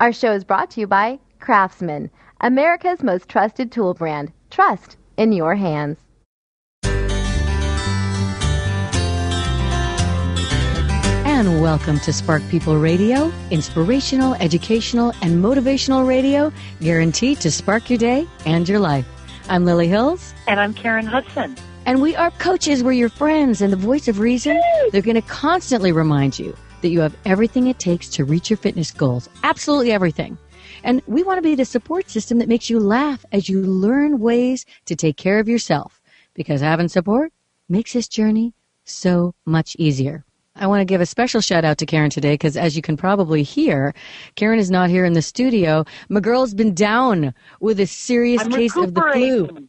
Our show is brought to you by Craftsman, America's most trusted tool brand. Trust in your hands. And welcome to Spark People Radio, inspirational, educational, and motivational radio guaranteed to spark your day and your life. I'm Lily Hills. And I'm Karen Hudson. And we are coaches. We're your friends and the voice of reason. They're going to constantly remind you that you have everything it takes to reach your fitness goals. Absolutely everything. And we want to be the support system that makes you laugh as you learn ways to take care of yourself because having support makes this journey so much easier. I want to give a special shout out to Karen today because, as you can probably hear, Karen is not here in the studio. My girl's been down with a serious I'm case of the flu.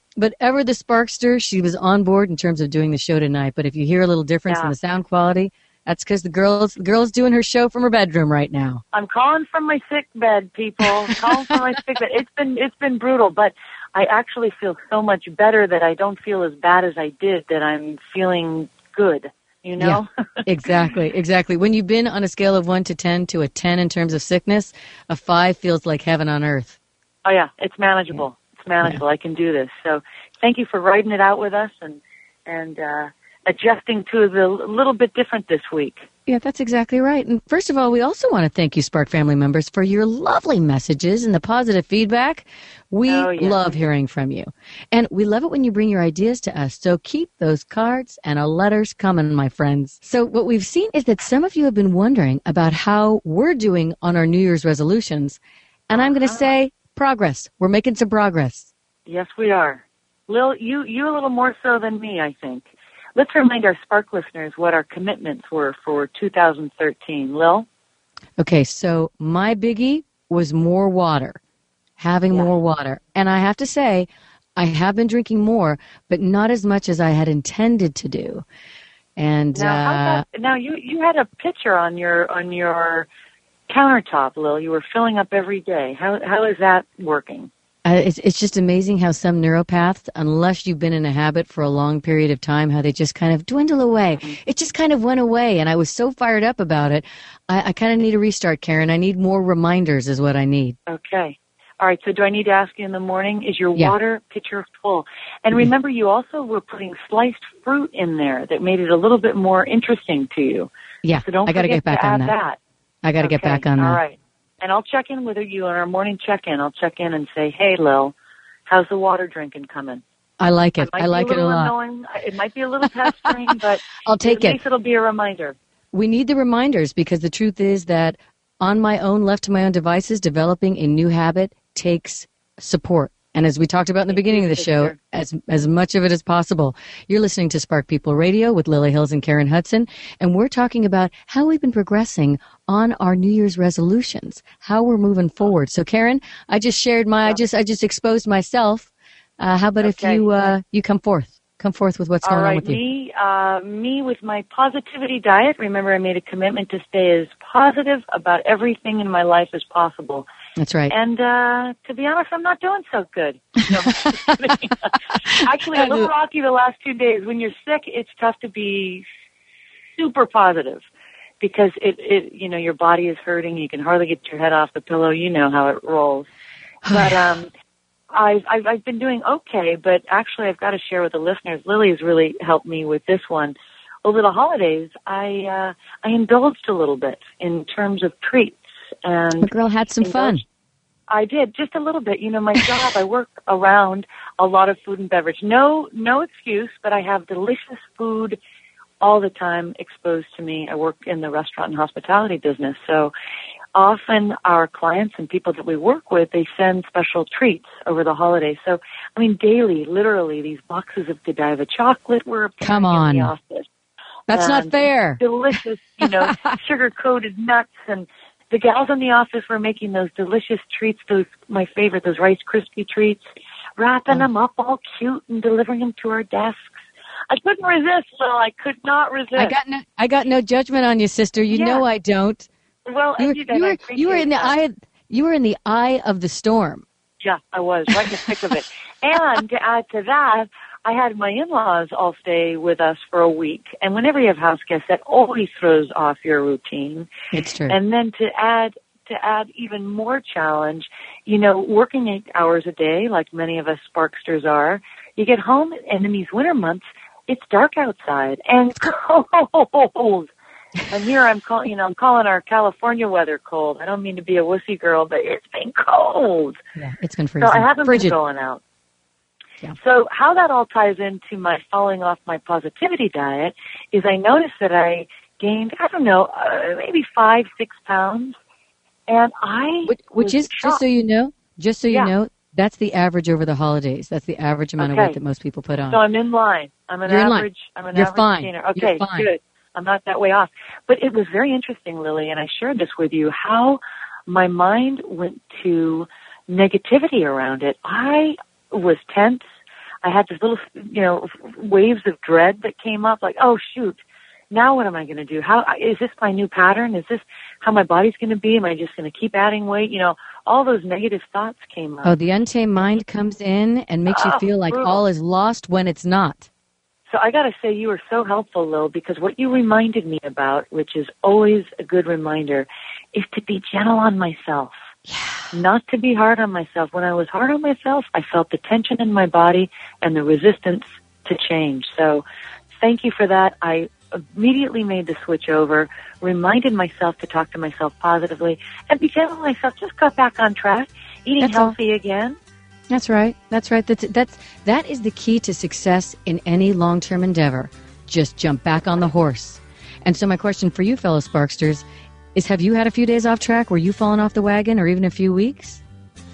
but ever the Sparkster, she was on board in terms of doing the show tonight. But if you hear a little difference Yeah. in the sound quality, that's because the girl's the girl's doing her show from her bedroom right now. I'm calling from my sick bed, people. Calling from my sick bed. It's been it's been brutal, but I actually feel so much better that I don't feel as bad as I did. That I'm feeling good. You know. Yeah, exactly, exactly. When you've been on a scale of one to ten to a ten in terms of sickness, a five feels like heaven on earth. oh yeah, it's manageable. It's manageable. I can do this. So thank you for writing it out with us and and uh, adjusting to the little bit different this week. Yeah, that's exactly right. And first of all, we also want to thank you, Spark family members, for your lovely messages and the positive feedback. We Oh, yeah. love hearing from you. And we love it when you bring your ideas to us. So keep those cards and our letters coming, my friends. So what we've seen is that some of you have been wondering about how we're doing on our New Year's resolutions. And I'm going to say progress. We're making some progress. Yes, we are. Lil, you you a little more so than me, I think. Let's remind our Spark listeners what our commitments were for 2013. Lil. Okay, so my biggie was more water, having Yeah. more water. And I have to say, I have been drinking more, but not as much as I had intended to do. And Now, uh, that, now you you had a picture on your on your countertop, Lil. You were filling up every day. How how is that working? uh, it's, it's just amazing how some neuropaths, unless you've been in a habit for a long period of time, how they just kind of dwindle away. It just kind of went away. And I was so fired up about it. I, I kind of need a restart, Karen. I need more reminders, is what I need. Okay. All right. So do I need to ask you in the morning? Is your Yeah. water pitcher full? And remember, you also were putting sliced fruit in there that made it a little bit more interesting to you. Yeah, So don't I got to forget get back to on that. that. I got to get back on that. All right. And I'll check in with you on our morning check-in. I'll check in and say, "Hey, Lil, how's the water drinking coming?" I like it. I be like a it a little lot. Annoying. It might be a little pestering, but I'll take at it. least it'll be a reminder. we need the reminders because the truth is that on my own, left to my own devices, developing a new habit takes support. And as we talked about in the beginning of the show, as as much of it as possible. You're listening to Spark People Radio with Lily Hills and Karen Hudson, and we're talking about how we've been progressing on our New Year's resolutions, how we're moving forward. So, Karen, I just shared my, I just I just exposed myself. Uh, how about if you uh, you come forth, come forth with what's All going right, on with you? me, uh, me with my positivity diet. Remember, I made a commitment to stay as positive about everything in my life as possible. That's right. And uh, to be honest, I'm not doing so good. No. Actually, a little rocky the last two days. When you're sick, it's tough to be super positive because it, it, you know, your body is hurting. You can hardly get your head off the pillow. You know how it rolls. But um, I've, I've I've been doing okay. But actually, I've got to share with the listeners. Lily has really helped me with this one. Over the holidays, I uh, I indulged a little bit in terms of treats and The girl had some fun. I did just a little bit. You know, my job, I work around a lot of food and beverage. No, no excuse, but I have delicious food all the time exposed to me. I work in the restaurant and hospitality business, so often our clients and people that we work with, they send special treats over the holidays. So, I mean, daily, literally, these boxes of Godiva chocolate were Come appearing in the on. office That's not fair. delicious, you know, sugar coated nuts and the gals in the office were making those delicious treats, those my favorite, those Rice Krispie treats, wrapping mm. them up all cute and delivering them to our desks. I couldn't resist, Lil. I could not resist. I got no, I got no judgment on you, sister. You Yeah. know I don't. well, You were, you, you were, you were in the that. eye, you were in the eye of the storm. Yeah, I was right in the thick of it. And to add to that, I had my in-laws all stay with us for a week. And whenever you have house guests, that always throws off your routine. It's true. And then to add, to add even more challenge, you know, working eight hours a day, like many of us Sparksters are, you get home and in these winter months, it's dark outside and cold. And here I'm calling, you know, I'm calling our California weather cold. I don't mean to be a wussy girl, but it's been cold. Yeah, it's been freezing. So I haven't Frigid. been going out. Yeah. So how that all ties into my falling off my positivity diet is I noticed that I gained, I don't know, uh, maybe five, six pounds. And I, Which, which is just so you know, just so you Yeah. know, that's the average over the holidays. That's the average amount of weight that most people put on. So I'm in line. I'm an You're average. I'm an You're average fine. gainer. Okay, fine. good. I'm not that way off. But it was very interesting, Lily, and I shared this with you. How my mind went to negativity around it. I was tense. I had this little, you know, waves of dread that came up. Like, oh shoot, now what am I going to do? How is this my new pattern? Is this how my body's going to be? Am I just going to keep adding weight? You know, all those negative thoughts came up. oh, the untamed mind comes in and makes you Oh, feel like brutal. all is lost when it's not. So I got to say you were so helpful, Lil, because what you reminded me about, which is always a good reminder, is to be gentle on myself. Not to be hard on myself. When I was hard on myself, I felt the tension in my body and the resistance to change. So thank you for that. I immediately made the switch over, reminded myself to talk to myself positively, and be gentle myself. Just got back on track, eating That's all. healthy again. That's right. That's right. That's that's that is the key to success in any long-term endeavor. Just jump back on the horse. And so my question for you fellow Sparksters is have you had a few days off track where you've fallen off the wagon or even a few weeks?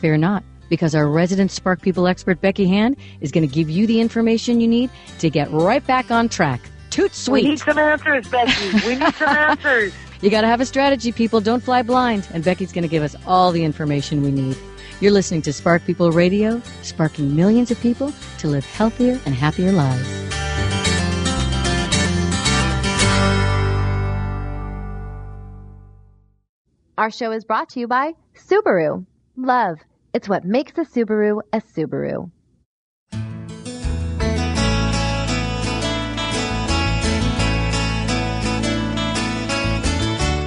Fear not, because our resident Spark People expert Becky Hand is going to give you the information you need to get right back on track. Toot sweet. We need some answers, Becky. We need some answers. You got to have a strategy, people. Don't fly blind. And Becky's going to give us all the information we need. You're listening to Spark People Radio, sparking millions of people to live healthier and happier lives. Our show is brought to you by Subaru. Love. It's what makes a Subaru a Subaru.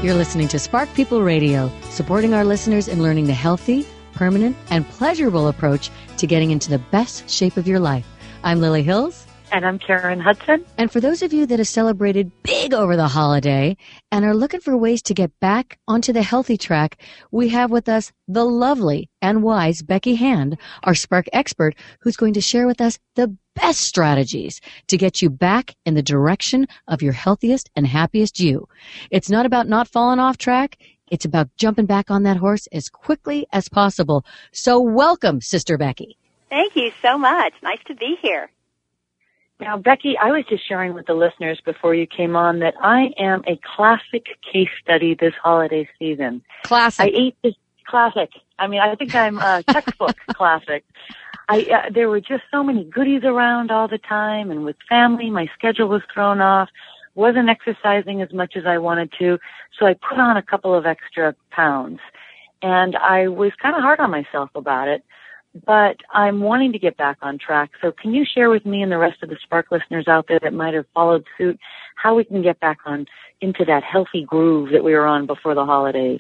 You're listening to Spark People Radio, supporting our listeners in learning the healthy, permanent, and pleasurable approach to getting into the best shape of your life. I'm Lily Hills. And I'm Karen Hudson. And for those of you that have celebrated big over the holiday and are looking for ways to get back onto the healthy track, we have with us the lovely and wise Becky Hand, our Spark expert, who's going to share with us the best strategies to get you back in the direction of your healthiest and happiest you. It's not about not falling off track. It's about jumping back on that horse as quickly as possible. So welcome, Sister Becky. Thank you so much. Nice to be here. Now, Becky, I was just sharing with the listeners before you came on that I am a classic case study this holiday season. Classic. I ate this classic. I mean, I think I'm a textbook classic. I uh, there were just so many goodies around all the time, and with family, my schedule was thrown off. Wasn't exercising as much as I wanted to, so I put on a couple of extra pounds, and I was kind of hard on myself about it. But I'm wanting to get back on track. So can you share with me and the rest of the Spark listeners out there that might have followed suit how we can get back on into that healthy groove that we were on before the holidays?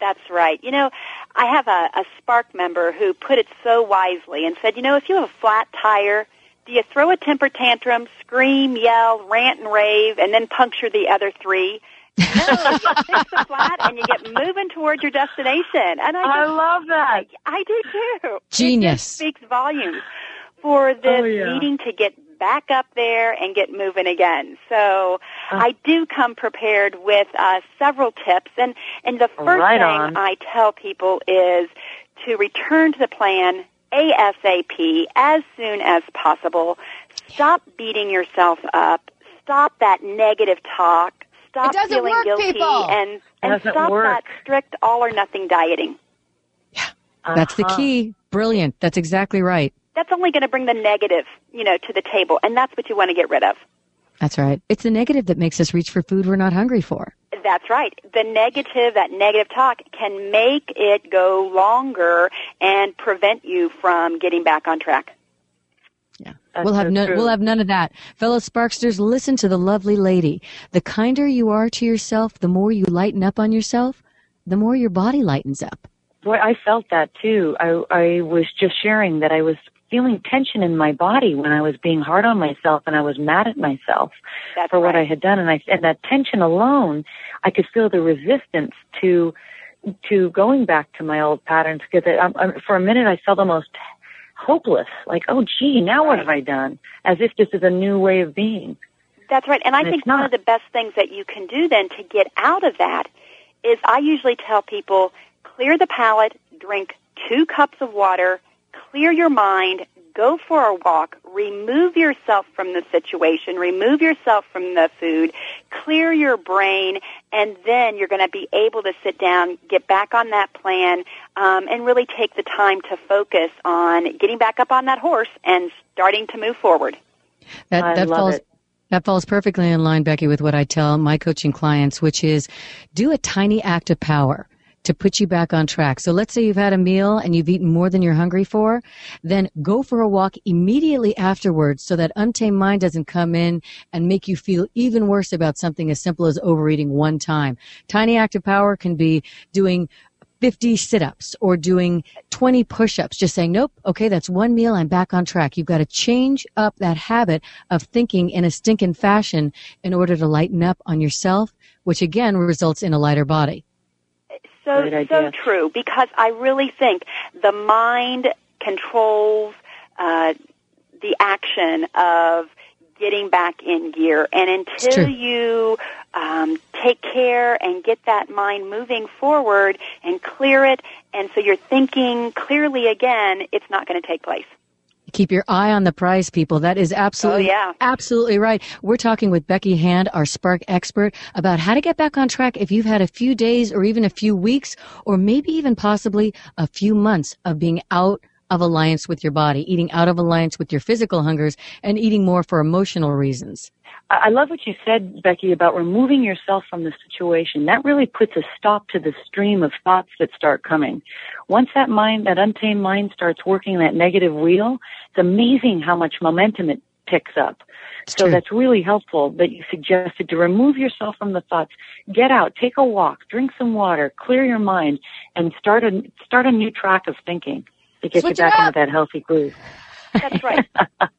That's right. You know, I have a, a Spark member who put it so wisely and said, you know, if you have a flat tire, do you throw a temper tantrum, scream, yell, rant and rave, and then puncture the other three? No, you fix the flat and you get moving towards your destination. And I I love that. I do too. It Genius. just speaks volumes for this Oh, yeah. needing to get back up there and get moving again. So I do come prepared with uh, several tips, and and the first Right thing on. I tell people is to return to the plan ASAP as soon as possible. Stop beating yourself up. Stop that negative talk. Stop It doesn't feeling work, guilty people. and and stop work. that strict all or nothing dieting. That's the Uh-huh. key. Brilliant. That's exactly right. That's only going to bring the negative, you know, to the table, and that's what you want to get rid of. That's right. It's the negative that makes us reach for food we're not hungry for. That's right. The negative, that negative talk can make it go longer and prevent you from getting back on track. Yeah. That's we'll have so none we'll have none of that. Fellow Sparksters, listen to the lovely lady. The kinder you are to yourself, the more you lighten up on yourself, the more your body lightens up. Boy, I felt that too. I I was just sharing that I was feeling tension in my body when I was being hard on myself and I was mad at myself That's for what. I had done and I and that tension alone, I could feel the resistance to to going back to my old patterns because I, I, for a minute I felt almost hopeless, like oh gee, now what have I done? As if this is a new way of being. That's right. And I think it's one of the best things that you can do then to get out of that is I usually tell people clear the palate, drink two cups of water, clear your mind, go for a walk, remove yourself from the situation, remove yourself from the food, clear your brain, and then you're going to be able to sit down, get back on that plan, um, and really take the time to focus on getting back up on that horse and starting to move forward. That I that love falls it. that falls perfectly in line, Becky, with what I tell my coaching clients, which is do a tiny act of power to put you back on track. So let's say you've had a meal and you've eaten more than you're hungry for, then go for a walk immediately afterwards so that untamed mind doesn't come in and make you feel even worse about something as simple as overeating one time. Tiny act of power can be doing 50 sit-ups or doing 20 push-ups just saying nope okay that's one meal i'm back on track you've got to change up that habit of thinking in a stinking fashion in order to lighten up on yourself which again results in a lighter body so so true because I really think the mind controls uh, the action of getting back in gear, and until you um, take care and get that mind moving forward and clear it, and so you're thinking clearly again, it's not going to take place. Keep your eye on the prize people. That is absolutely Oh, yeah. absolutely right. We're talking with becky hand our spark expert about how to get back on track if you've had a few days or even a few weeks or maybe even possibly a few months of being out of alliance with your body eating out of alliance with your physical hungers and eating more for emotional reasons I love what you said, Becky, about removing yourself from the situation. That really puts a stop to the stream of thoughts that start coming. Once that mind, that untamed mind starts working that negative wheel, it's amazing how much momentum it picks up. so true. that's really helpful that you suggested to remove yourself from the thoughts. Get out, take a walk, drink some water, clear your mind, and start a, start a new track of thinking to get Switch you back into that healthy groove. That's right. and,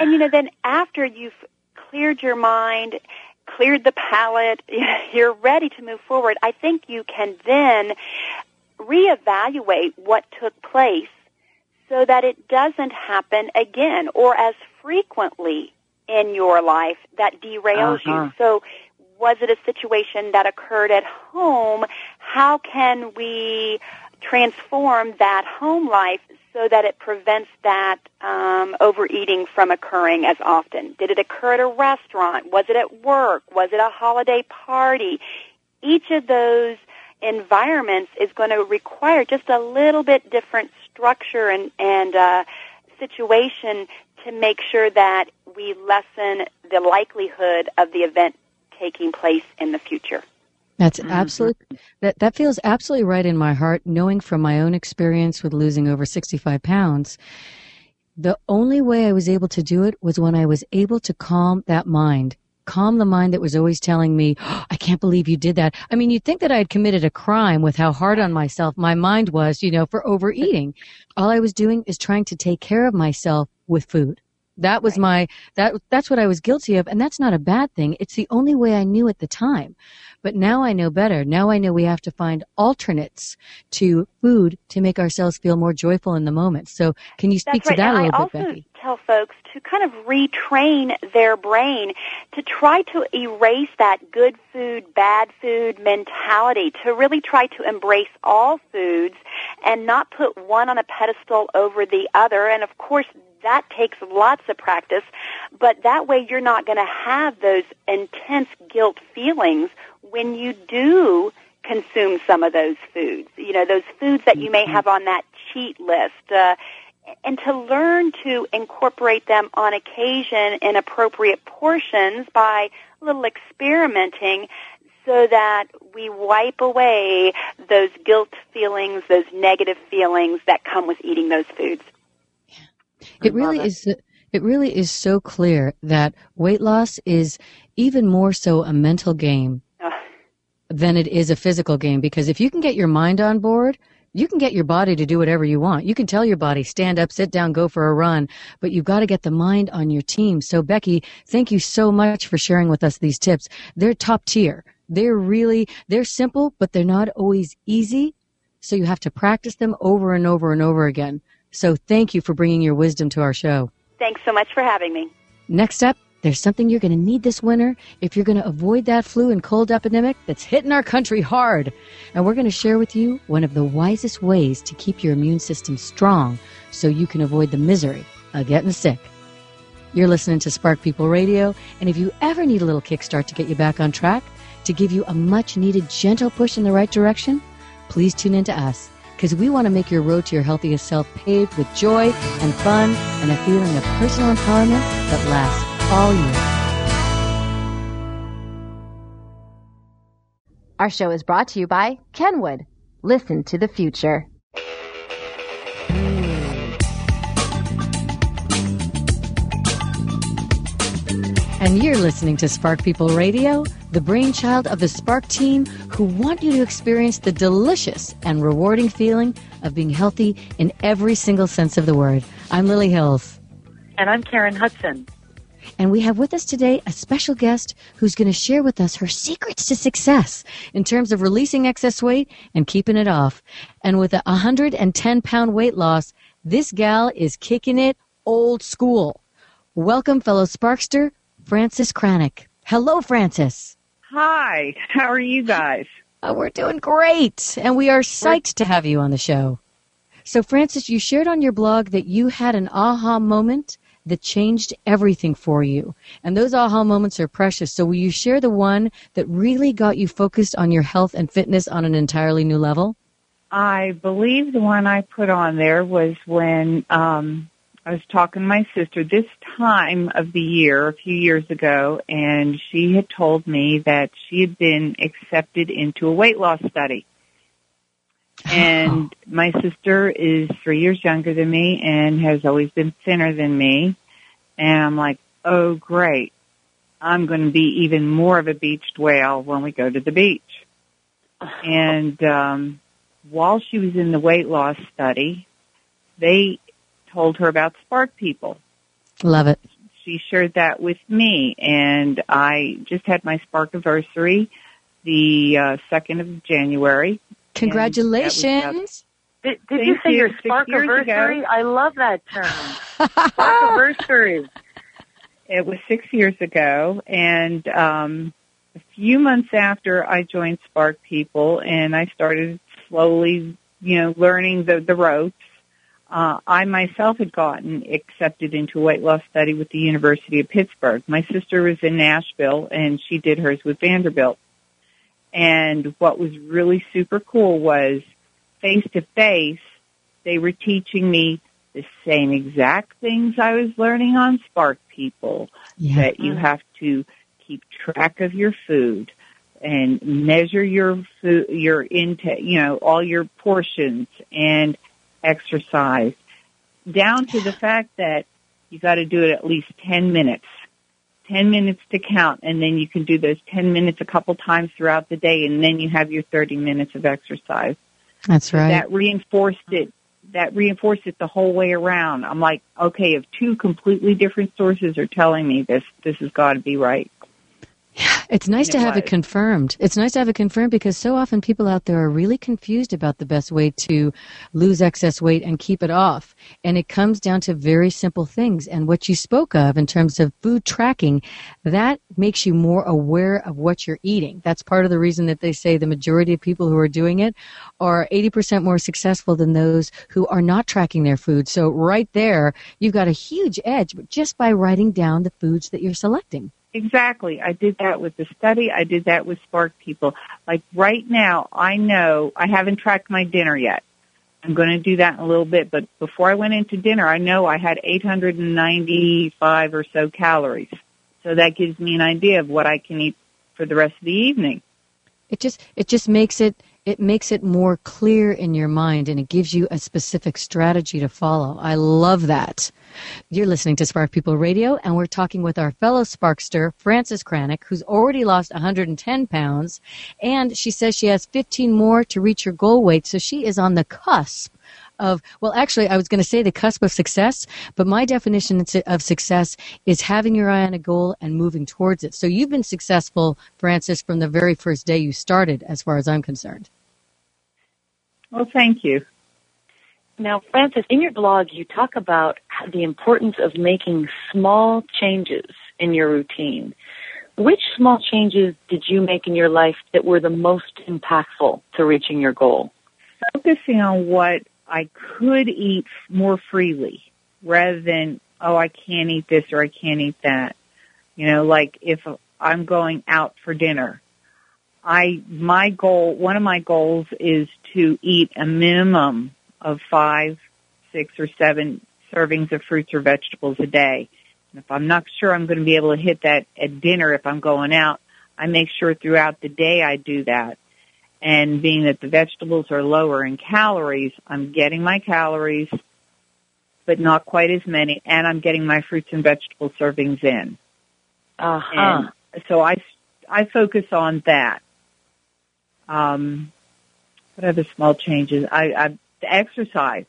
and you know, then after you've cleared your mind, cleared the palate, you're ready to move forward. I think you can then reevaluate what took place so that it doesn't happen again or as frequently in your life that derails Uh-huh. you. So was it a situation that occurred at home? How can we transform that home life so that it prevents that um, overeating from occurring as often? Did it occur at a restaurant? Was it at work? Was it a holiday party? Each of those environments is going to require just a little bit different structure and, and uh, situation to make sure that we lessen the likelihood of the event taking place in the future. That's mm-hmm. absolutely that that feels absolutely right in my heart, knowing from my own experience with losing over 65 pounds. The only way I was able to do it was when I was able to calm that mind. Calm the mind that was always telling me, "Oh, I can't believe you did that. I mean, you'd think that I had committed a crime with how hard on myself my mind was, you know, for overeating. All I was doing is trying to take care of myself with food. That was my that that's what I was guilty of and that's not a bad thing. It's the only way I knew at the time. But now I know better. Now I know we have to find alternates to food to make ourselves feel more joyful in the moment. So can you speak That's right. to that and a little I bit, also Becky? tell folks to kind of retrain their brain to try to erase that good food, bad food mentality, to really try to embrace all foods and not put one on a pedestal over the other. And of course, that takes lots of practice, but that way you're not going to have those intense guilt feelings when you do consume some of those foods. You know, those foods that you may have on that cheat list. Uh, and to learn to incorporate them on occasion in appropriate portions by a little experimenting so that we wipe away those guilt feelings, those negative feelings that come with eating those foods. It really it. is. It really is so clear that weight loss is even more so a mental game than it is a physical game because if you can get your mind on board, you can get your body to do whatever you want. You can tell your body, stand up, sit down, go for a run, but you've got to get the mind on your team. So Becky, thank you so much for sharing with us these tips. They're top tier. They're really, they're simple, but they're not always easy. So you have to practice them over and over and over again. So thank you for bringing your wisdom to our show. Thanks so much for having me. Next up, there's something you're going to need this winter if you're going to avoid that flu and cold epidemic that's hitting our country hard. And we're going to share with you one of the wisest ways to keep your immune system strong so you can avoid the misery of getting sick. You're listening to Spark People Radio, and if you ever need a little kickstart to get you back on track, to give you a much needed gentle push in the right direction, please tune in to us because we want to make your road to your healthiest self paved with joy and fun and a feeling of personal empowerment that lasts all year. Our show is brought to you by Kenwood. Listen to the future. And you're listening to Spark People Radio, the brainchild of the Spark team who want you to experience the delicious and rewarding feeling of being healthy in every single sense of the word. I'm Lily Hills. And I'm Karen Hudson. And we have with us today a special guest who's going to share with us her secrets to success in terms of releasing excess weight and keeping it off. And with a 110 pound weight loss, this gal is kicking it old school. Welcome, fellow Sparkster, Frances Cranick. Hello, Frances. Hi, how are you guys? Oh, we're doing great, and we are psyched to have you on the show. So, Frances, you shared on your blog that you had an aha moment that changed everything for you. And those aha moments are precious. So, will you share the one that really got you focused on your health and fitness on an entirely new level? I believe the one I put on there was when um, I was talking to my sister this time of the year, a few years ago, and she had told me that she had been accepted into a weight loss study. And my sister is three years younger than me and has always been thinner than me. And I'm like, oh great. I'm going to be even more of a beached whale when we go to the beach. And, um, while she was in the weight loss study, they told her about Spark People. Love it. She shared that with me and I just had my Spark anniversary the uh, 2nd of January Congratulations. Did, did you say you. your spark anniversary? I love that term. spark anniversary. It was six years ago, and um, a few months after I joined Spark People, and I started slowly, you know, learning the the ropes. Uh, I myself had gotten accepted into a weight loss study with the University of Pittsburgh. My sister was in Nashville, and she did hers with Vanderbilt. And what was really super cool was face to face, they were teaching me the same exact things I was learning on Spark People Yeah. that you have to keep track of your food and measure your food, your intake, you know, all your portions and exercise down to the fact that you got to do it at least 10 minutes. 10 minutes to count and then you can do those 10 minutes a couple times throughout the day and then you have your 30 minutes of exercise. That's right. That reinforced it. That reinforced it the whole way around. I'm like, okay, if two completely different sources are telling me this, this has got to be right. It's nice to have it confirmed. It's nice to have it confirmed because so often people out there are really confused about the best way to lose excess weight and keep it off. And it comes down to very simple things. And what you spoke of in terms of food tracking, that makes you more aware of what you're eating. That's part of the reason that they say the majority of people who are doing it are 80% more successful than those who are not tracking their food. So right there, you've got a huge edge just by writing down the foods that you're selecting. Exactly. I did that with the study. I did that with Spark People. Like right now, I know I haven't tracked my dinner yet. I'm going to do that in a little bit, but before I went into dinner, I know I had 895 or so calories. So that gives me an idea of what I can eat for the rest of the evening. it just it just makes it it makes it more clear in your mind and it gives you a specific strategy to follow. I love that. You're listening to Spark People Radio, and we're talking with our fellow Sparkster, Frances Cranick, who's already lost 110 pounds, and she says she has 15 more to reach her goal weight, so she is on the cusp of, well, actually, I was going to say the cusp of success, but my definition of success is having your eye on a goal and moving towards it. So you've been successful, Frances, from the very first day you started, as far as I'm concerned. Well, thank you. Now, Frances, in your blog, you talk about the importance of making small changes in your routine. Which small changes did you make in your life that were the most impactful to reaching your goal? Focusing on what I could eat more freely rather than, oh, I can't eat this or I can't eat that. You know, like if I'm going out for dinner, I, my goal, one of my goals is to eat a minimum of five, six or seven servings of fruits or vegetables a day. And if I'm not sure I'm going to be able to hit that at dinner if I'm going out, I make sure throughout the day I do that. And being that the vegetables are lower in calories, I'm getting my calories, but not quite as many, and I'm getting my fruits and vegetable servings in. Uh-huh. And so I, I focus on that. Um, what other small changes? I, I exercise.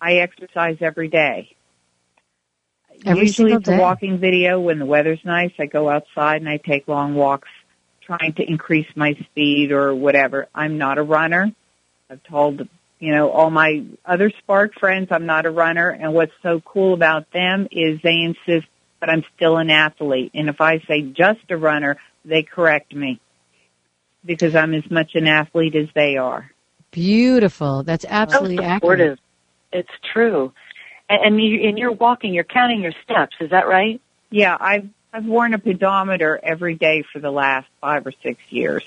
I exercise every day. Every Usually it's a walking video. When the weather's nice, I go outside and I take long walks trying to increase my speed or whatever. I'm not a runner. I've told, you know, all my other Spark friends I'm not a runner and what's so cool about them is they insist that I'm still an athlete. And if I say just a runner, they correct me because I'm as much an athlete as they are. Beautiful. That's absolutely so accurate. It's true. And, and, you, and you're walking, you're counting your steps. Is that right? Yeah, I've I've worn a pedometer every day for the last five or six years.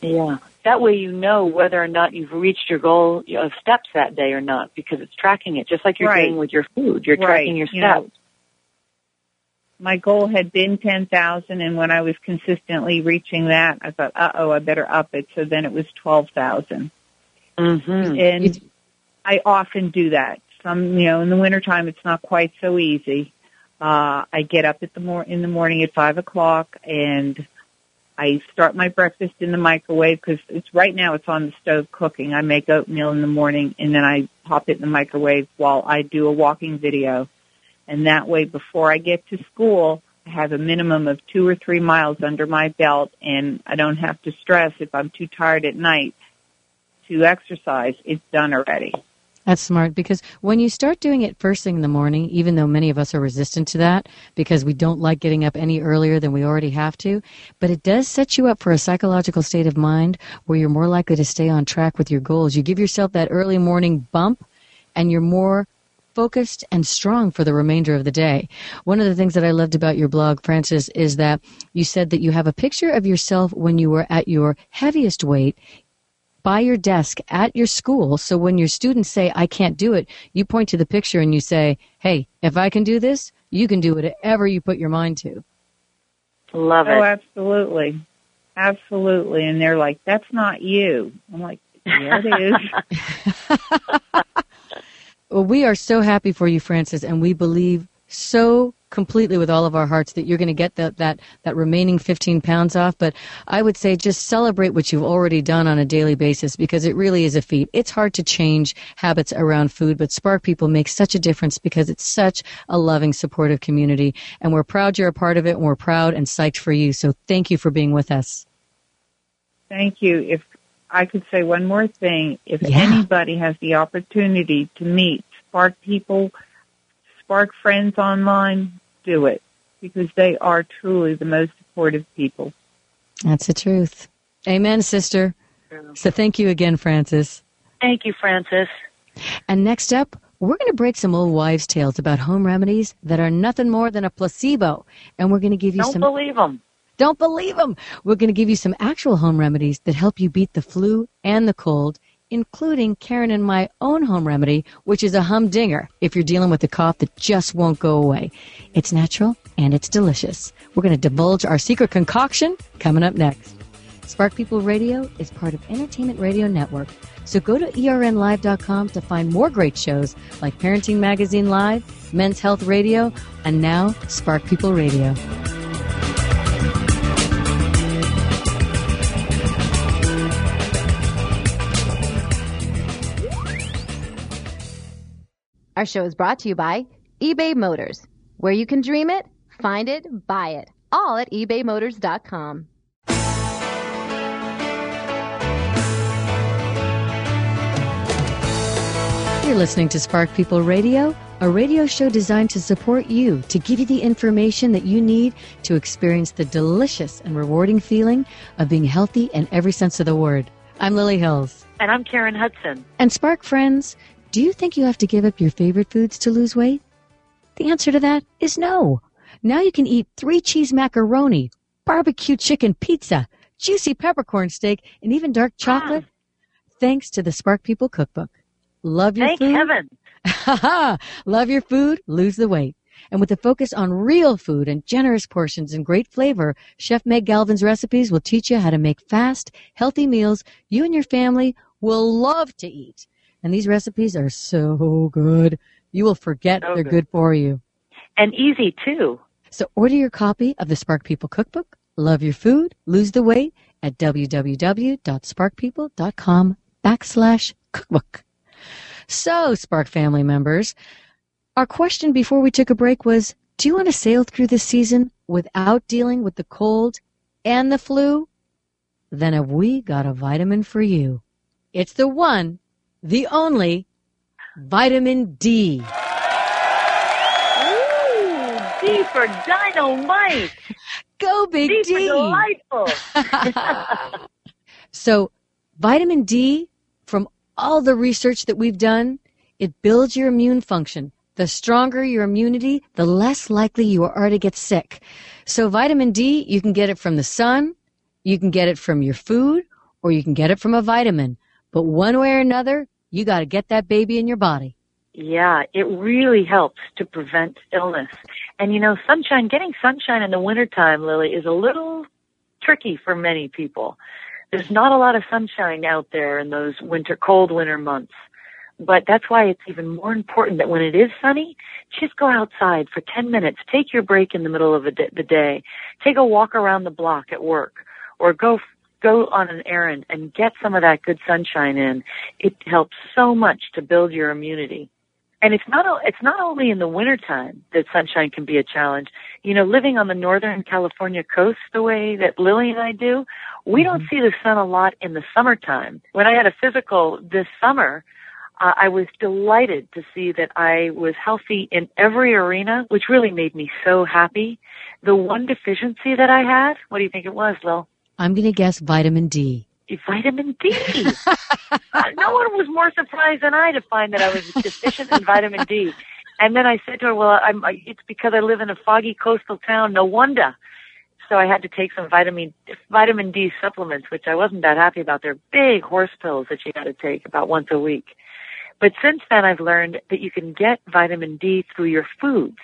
Yeah. That way you know whether or not you've reached your goal of steps that day or not because it's tracking it, just like you're Right. doing with your food. You're Right. tracking your You know, steps. My goal had been ten thousand, and when I was consistently reaching that, I thought, "Uh oh, I better up it." So then it was twelve thousand, mm-hmm. and It's- I often do that. Some, you know, in the wintertime, it's not quite so easy. Uh, I get up at the mor- in the morning at five o'clock, and I start my breakfast in the microwave because it's right now it's on the stove cooking. I make oatmeal in the morning, and then I pop it in the microwave while I do a walking video. And that way, before I get to school, I have a minimum of two or three miles under my belt, and I don't have to stress if I'm too tired at night to exercise. It's done already. That's smart because when you start doing it first thing in the morning, even though many of us are resistant to that because we don't like getting up any earlier than we already have to, but it does set you up for a psychological state of mind where you're more likely to stay on track with your goals. You give yourself that early morning bump and you're more focused and strong for the remainder of the day. One of the things that I loved about your blog, Frances, is that you said that you have a picture of yourself when you were at your heaviest weight by your desk at your school. So when your students say, I can't do it, you point to the picture and you say, Hey, if I can do this, you can do whatever you put your mind to. Love oh, it. Oh, absolutely. Absolutely. And they're like, that's not you. I'm like, yeah, it is. Well, we are so happy for you, Frances, and we believe so completely with all of our hearts that you're going to get that, that, that remaining 15 pounds off. But I would say just celebrate what you've already done on a daily basis because it really is a feat. It's hard to change habits around food, but Spark People makes such a difference because it's such a loving, supportive community. And we're proud you're a part of it, and we're proud and psyched for you. So thank you for being with us. Thank you. If I could say one more thing, if Yeah. anybody has the opportunity to meet Spark people, Spark friends online, do it because they are truly the most supportive people. That's the truth. Amen, sister. So thank you again, Frances. Thank you, Frances. And next up, we're going to break some old wives' tales about home remedies that are nothing more than a placebo. And we're going to give you Don't some. believe them. Don't believe them. We're going to give you some actual home remedies that help you beat the flu and the cold, including Karen and my own home remedy, which is a humdinger if you're dealing with a cough that just won't go away. It's natural and it's delicious. We're going to divulge our secret concoction coming up next. Spark People Radio is part of Entertainment Radio Network. So go to ernlive.com to find more great shows like Parenting Magazine Live, Men's Health Radio, and now Spark People Radio. Our show is brought to you by eBay Motors, where you can dream it, find it, buy it, all at ebaymotors.com. You're listening to Spark People Radio, a radio show designed to support you, to give you the information that you need to experience the delicious and rewarding feeling of being healthy in every sense of the word. I'm Lily Hills. And I'm Karen Hudson. And Spark friends, do you think you have to give up your favorite foods to lose weight? The answer to that is no. Now you can eat three cheese macaroni, barbecue chicken pizza, juicy peppercorn steak, and even dark ah. chocolate, thanks to the Spark People Cookbook. Love your Thank food. Thank heaven. Love your food, lose the weight. And with a focus on real food and generous portions and great flavor, Chef Meg Galvin's recipes will teach you how to make fast, healthy meals you and your family will love to eat. And these recipes are so good. You will forget So they're good. good for you. And easy too. So order your copy of the Spark People Cookbook. Love your food, lose the weight at www.sparkpeople.com backslash cookbook. So, Spark family members, our question before we took a break was, do you want to sail through this season without dealing with the cold and the flu? Then have we got a vitamin for you. It's the one, the only, vitamin D. Ooh, D for dynamite. Go Big D, D! delightful. So, vitamin D, from all the research that we've done, it builds your immune function. The stronger your immunity, the less likely you are to get sick. So, vitamin D, you can get it from the sun, you can get it from your food, or you can get it from a vitamin. But one way or another, you got to get that baby in your body. Yeah, it really helps to prevent illness. And you know, sunshine, getting sunshine in the wintertime, Lily, is a little tricky for many people. There's not a lot of sunshine out there in those winter, cold winter months. But that's why it's even more important that when it is sunny, just go outside for 10 minutes. Take your break in the middle of the the day. Take a walk around the block at work or go go on an errand and get some of that good sunshine in. It helps so much to build your immunity. And it's not it's not only in the wintertime that sunshine can be a challenge. You know, living on the northern California coast the way that Lily and I do, we don't see the sun a lot in the summertime. When I had a physical this summer, uh, I was delighted to see that I was healthy in every arena, which really made me so happy. The one deficiency that I had, what do you think it was, Lil? I'm going to guess vitamin D. vitamin D. No one was more surprised than I to find that I was deficient in vitamin D. And then I said to her, "Well, I'm, I, it's because I live in a foggy coastal town. No wonder." So I had to take some vitamin vitamin D supplements, which I wasn't that happy about. They're big horse pills that you got to take about once a week. But since then, I've learned that you can get vitamin D through your foods,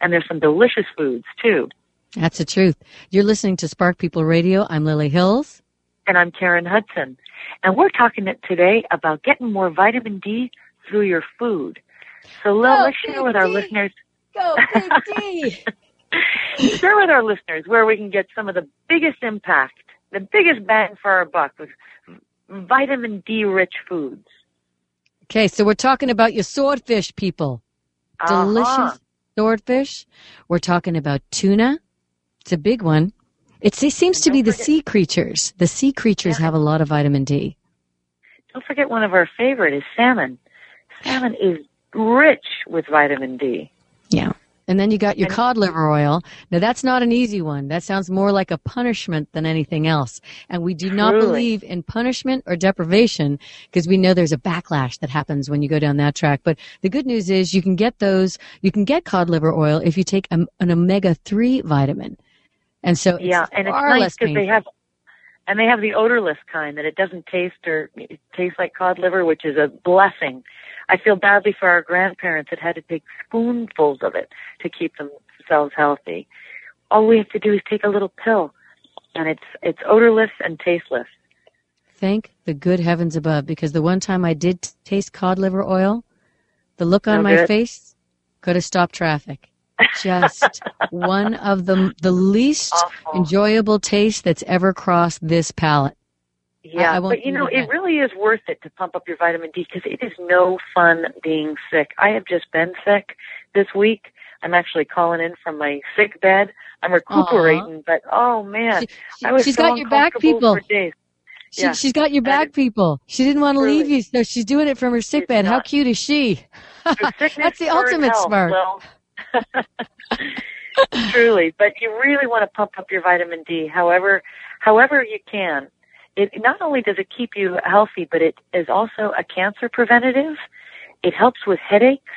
and there's some delicious foods too. That's the truth. You're listening to Spark People Radio. I'm Lily Hills. and I'm Karen Hudson. And we're talking today about getting more vitamin D through your food. So, Lil, let's share Big with our D. listeners, Go Big D! share with our listeners where we can get some of the biggest impact, the biggest bang for our buck with vitamin D rich foods. Okay, so we're talking about your swordfish, people. Delicious Uh-huh. swordfish. We're talking about tuna. It's a big one. It seems to be the forget- sea creatures. The sea creatures Yeah. have a lot of vitamin D. Don't forget one of our favorite is salmon. Salmon is rich with vitamin D. Yeah. And then you got your cod liver oil. Now that's not an easy one. That sounds more like a punishment than anything else. And we do not Truly. believe in punishment or deprivation because we know there's a backlash that happens when you go down that track. But the good news is you can get those, you can get cod liver oil if you take a, an omega-3 vitamin. And so it's yeah, and it's nice because they have, and they have the odorless kind that it doesn't taste or it tastes like cod liver, which is a blessing. I feel badly for our grandparents that had to take spoonfuls of it to keep themselves healthy. All we have to do is take a little pill, and it's it's odorless and tasteless. Thank the good heavens above, because the one time I did t- taste cod liver oil, the look on No my face could have stopped traffic. Just one of the the least Awful. enjoyable tastes that's ever crossed this palate. Yeah, I won't but you know, it really is worth it to pump up your vitamin D because it is no fun being sick. I have just been sick this week. I'm actually calling in from my sick bed. I'm recuperating, but oh man, She, she, I was has so got your back, people. for days. She, Yeah. She's got your back, people. She didn't want to leave you, so she's doing it from her sick She's bed. How cute is she? That's the ultimate health, smart. Lil. Truly, but you really want to pump up your vitamin D, however, however you can. It not only does it keep you healthy, but it is also a cancer preventative. It helps with headaches,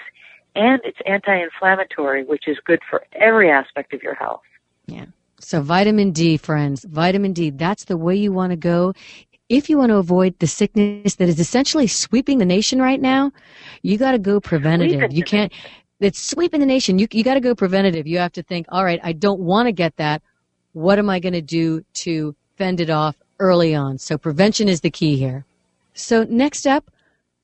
and it's anti-inflammatory, which is good for every aspect of your health. Yeah. So vitamin D, friends, vitamin D, that's the way you want to go. If you want to avoid the sickness that is essentially sweeping the nation right now, you got to go preventative. You can't, it's sweeping the nation. You, you got to go preventative. You have to think, all right, I don't want to get that. What am I going to do to fend it off early on? So prevention is the key here. So next up,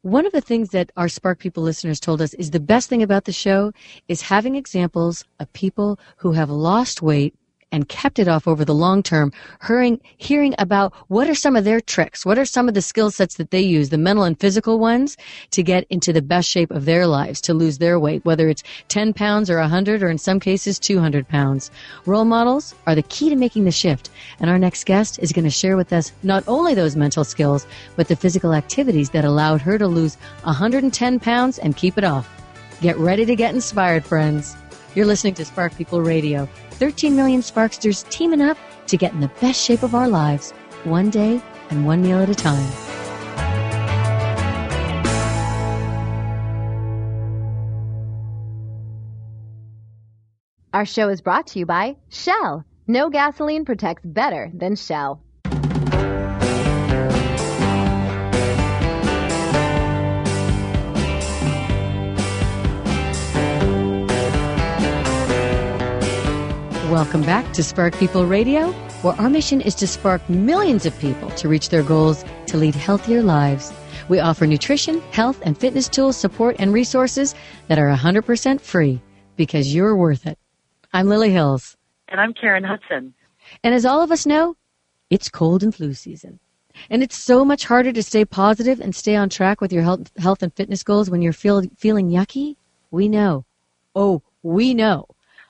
one of the things that our Spark People listeners told us is the best thing about the show is having examples of people who have lost weight and kept it off over the long term, hearing, hearing about what are some of their tricks, what are some of the skill sets that they use, the mental and physical ones, to get into the best shape of their lives, to lose their weight, whether it's 10 pounds or 100 or in some cases 200 pounds. Role models are the key to making the shift. And our next guest is going to share with us not only those mental skills, but the physical activities that allowed her to lose 110 pounds and keep it off. Get ready to get inspired, friends. You're listening to Spark People Radio. 13 million Sparksters teaming up to get in the best shape of our lives, one day and one meal at a time. Our show is brought to you by Shell. No gasoline protects better than Shell. Welcome back to Spark People Radio, where our mission is to spark millions of people to reach their goals to lead healthier lives. We offer nutrition, health, and fitness tools, support, and resources that are 100% free because you're worth it. I'm Lily Hills. And I'm Karen Hudson. And as all of us know, it's cold and flu season. And it's so much harder to stay positive and stay on track with your health, health and fitness goals when you're feel, feeling yucky. We know. Oh, we know.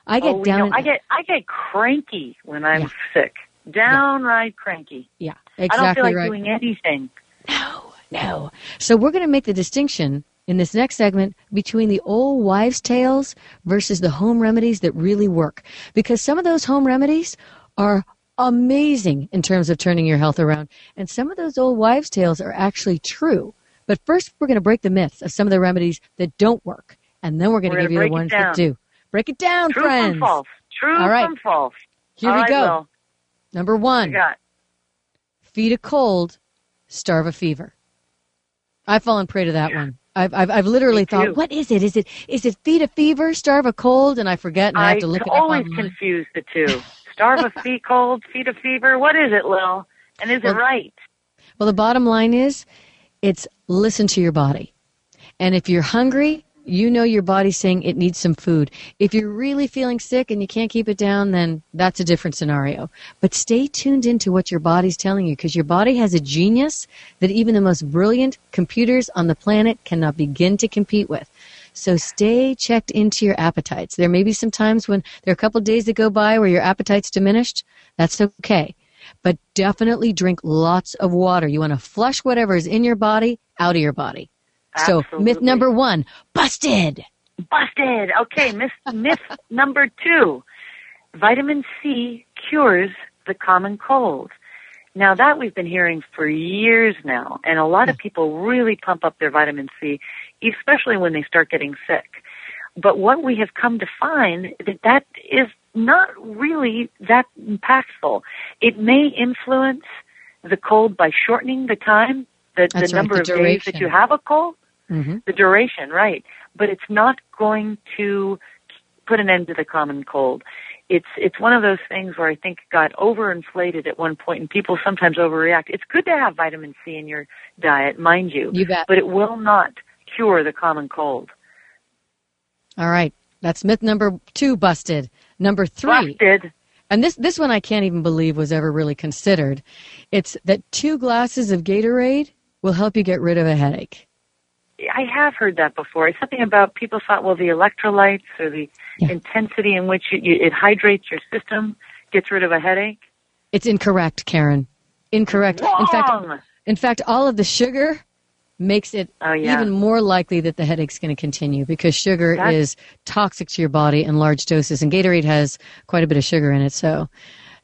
I get oh, down. know. I get I get cranky when I'm Yeah. sick. Downright cranky. yeah, exactly. I don't feel like right. doing anything. No, no. So we're going to make the distinction in this next segment between the old wives' tales versus the home remedies that really work. Because some of those home remedies are amazing in terms of turning your health around. And some of those old wives' tales are actually true. But first, we're going to break the myths of some of the remedies that don't work. And then we're going to give you the ones that do. Break it down, True friends. from false. True All right. false. Here All we right, go. Will. Number one. feed a cold, starve a fever. I've fallen prey to that one. I've, I've, I've literally thought, what is it? Is it, is it feed a fever, starve a cold? And I forget and I, have to look it up always confuse the two. Starve a fee cold, feed a fever. What is it, Lil? And is Well- it right? Well, the bottom line is, it's listen to your body. And if you're hungry, you know your body's saying it needs some food. If you're really feeling sick and you can't keep it down, then that's a different scenario. But stay tuned into what your body's telling you because your body has a genius that even the most brilliant computers on the planet cannot begin to compete with. So stay checked into your appetites. There may be some times when there are a couple days that go by where your appetite's diminished. That's okay. But definitely drink lots of water. You want to flush whatever is in your body out of your body. So myth number one, busted. Busted. Okay, myth, myth number two. Vitamin C cures the common cold. Now that we've been hearing for years now, and a lot of people really pump up their vitamin C, especially when they start getting sick. But what we have come to find that that is not really that impactful. It may influence the cold by shortening the time, the, the right, number the of days that you have a cold, hmm the duration, right. But it's not going to put an end to the common cold. it's it's one of those things where I think got overinflated at one point, and people sometimes overreact. It's good to have vitamin C in your diet, mind you, You bet. but it will not cure the common cold. All right. That's myth number two busted. Number three. Busted. And this this one I can't even believe was ever really considered. It's that two glasses of Gatorade will help you get rid of a headache. I have heard that before. It's something about people thought, well, the electrolytes or the Yeah. intensity in which it, it hydrates your system gets rid of a headache. It's incorrect, Karen. Incorrect. In fact, in fact, all of the sugar makes it Oh, yeah. even more likely that the headache's going to continue because sugar That's- is toxic to your body in large doses, and Gatorade has quite a bit of sugar in it. So,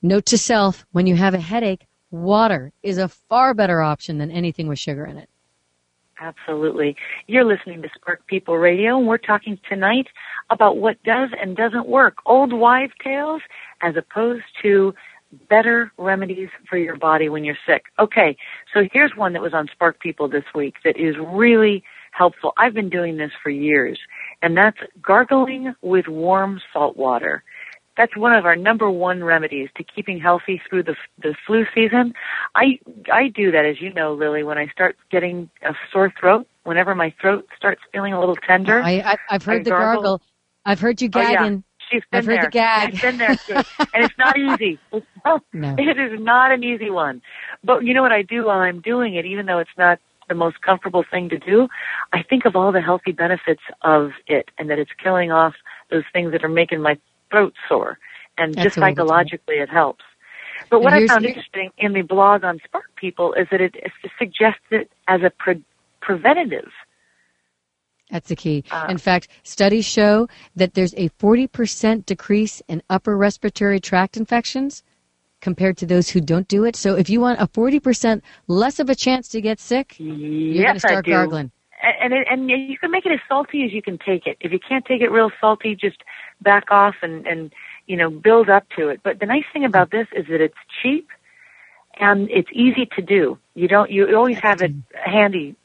note to self: when you have a headache, water is a far better option than anything with sugar in it. Absolutely. You're listening to Spark People Radio, and we're talking tonight about what does and doesn't work. Old wives' tales as opposed to better remedies for your body when you're sick. Okay, so here's one that was on Spark People this week that is really helpful. I've been doing this for years, and that's gargling with warm salt water. That's one of our number one remedies to keeping healthy through the the flu season. I I do that, as you know, Lily. When I start getting a sore throat, whenever my throat starts feeling a little tender, I, I, I've heard I the gargle. gargle. I've heard you Oh, yeah. gagging. she's been I've heard there. the gag. I've been there, too. and it's not easy. It's not, No. It is not an easy one. But you know what I do while I'm doing it, even though it's not the most comfortable thing to do, I think of all the healthy benefits of it, and that it's killing off those things that are making my throat sore, and That's just psychologically it helps. But what I found interesting in the blog on Spark People is that it, it suggests it as a pre- preventative. That's the key. Uh, in fact, studies show that there's a 40% decrease in upper respiratory tract infections compared to those who don't do it. So if you want a 40% less of a chance to get sick, you're going to start gargling. And, and and you can make it as salty as you can take it. If you can't take it real salty, just back off and and you know build up to it. But the nice thing about this is that it's cheap and it's easy to do. You don't you always have it handy.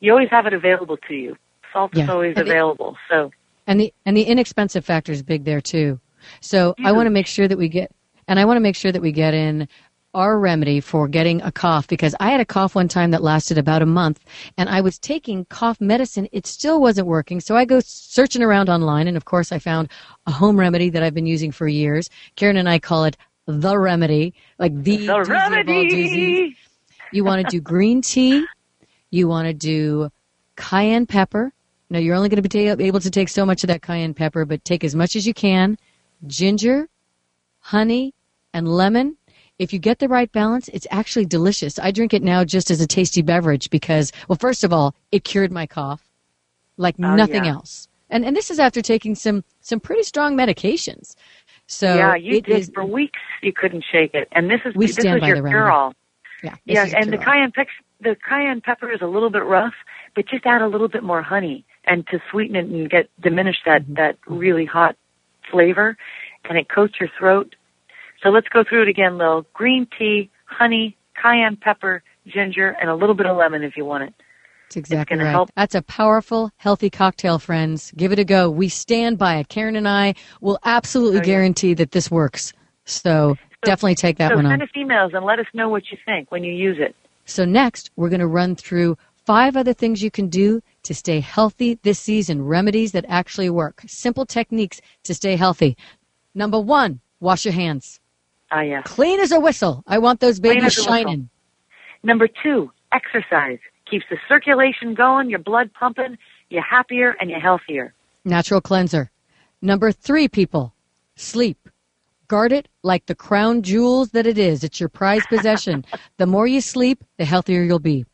You always have it available to you. Salt is Yeah. always And it- available. So And the and the inexpensive factor is big there too. So I want to make sure that we get and I want to make sure that we get in our remedy for getting a cough because I had a cough one time that lasted about a month and I was taking cough medicine. It still wasn't working. So I go searching around online and of course I found a home remedy that I've been using for years. Karen and I call it the remedy, like the, the doozy of all doozies. remedy. You want to do green tea. You want to do cayenne pepper. Now you're only going to be able to take so much of that cayenne pepper, but take as much as you can. Ginger, honey, and lemon. If you get the right balance, it's actually delicious. I drink it now just as a tasty beverage because, well, first of all, it cured my cough like Oh, nothing yeah. else. And and this is after taking some some pretty strong medications. So yeah, you did is- for weeks. You couldn't shake it, and this is We this stand by your the cure all. yeah, Yeah, and the cayenne pep- the cayenne pepper is a little bit rough, but just add a little bit more honey and to sweeten it and get diminish that Mm-hmm. that really hot flavor, and it coats your throat. So let's go through it again, Lil. Green tea, honey, cayenne pepper, ginger, and a little bit of lemon if you want it. That's exactly right. help. That's a powerful, healthy cocktail, friends. Give it a go. We stand by it. Karen and I will absolutely Oh, yeah. guarantee that this works. So, definitely take that so one send on. us emails and let us know what you think when you use it. So next, we're going to run through five other things you can do to stay healthy this season. Remedies that actually work. Simple techniques to stay healthy. Number one, wash your hands. Ah, yeah. Clean as a whistle. I want those babies shining. Number two, exercise. Keeps the circulation going, your blood pumping, you're happier and you're healthier. Natural cleanser. Number three, people, sleep. Guard it like the crown jewels that it is. It's your prized possession. the more you sleep, the healthier you'll be.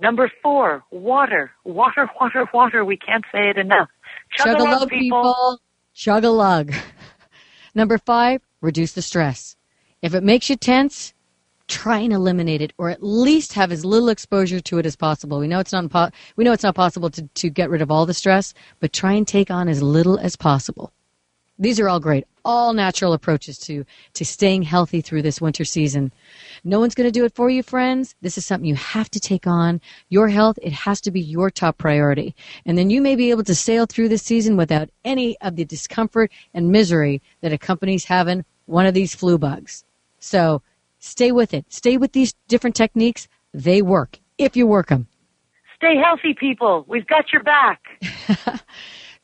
Number four, water. Water, water, water. We can't say it enough. Chug a lug, people. Chug a lug. Number five, reduce the stress. If it makes you tense, try and eliminate it, or at least have as little exposure to it as possible. We know it's not we know it's not possible to, to get rid of all the stress, but try and take on as little as possible. These are all great, all natural approaches to, to staying healthy through this winter season. No one's going to do it for you, friends. This is something you have to take on. Your health, it has to be your top priority. And then you may be able to sail through this season without any of the discomfort and misery that accompanies having one of these flu bugs. So stay with it. Stay with these different techniques. They work if you work them. Stay healthy, people. We've got your back.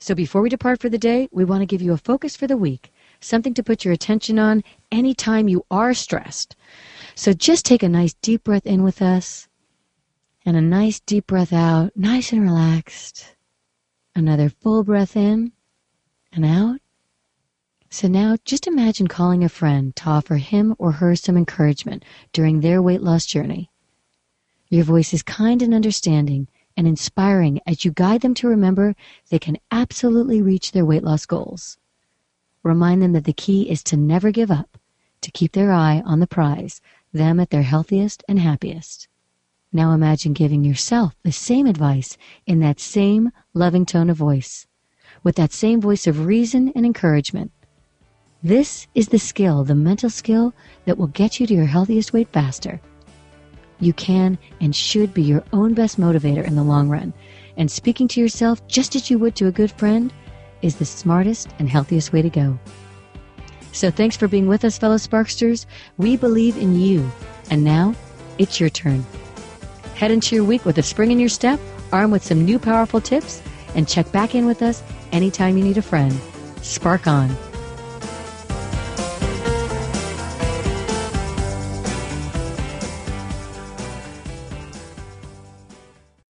So before we depart for the day, we want to give you a focus for the week, something to put your attention on anytime you are stressed. So just take a nice deep breath in with us and a nice deep breath out, nice and relaxed. Another full breath in and out. So now just imagine calling a friend to offer him or her some encouragement during their weight loss journey. Your voice is kind and understanding and inspiring as you guide them to remember they can absolutely reach their weight loss goals. Remind them that the key is to never give up, to keep their eye on the prize, them at their healthiest and happiest. Now imagine giving yourself the same advice in that same loving tone of voice, with that same voice of reason and encouragement. This is the skill, the mental skill that will get you to your healthiest weight faster you can and should be your own best motivator in the long run. And speaking to yourself just as you would to a good friend is the smartest and healthiest way to go. So thanks for being with us, fellow Sparksters. We believe in you. And now, it's your turn. Head into your week with a spring in your step, armed with some new powerful tips, and check back in with us anytime you need a friend. Spark on.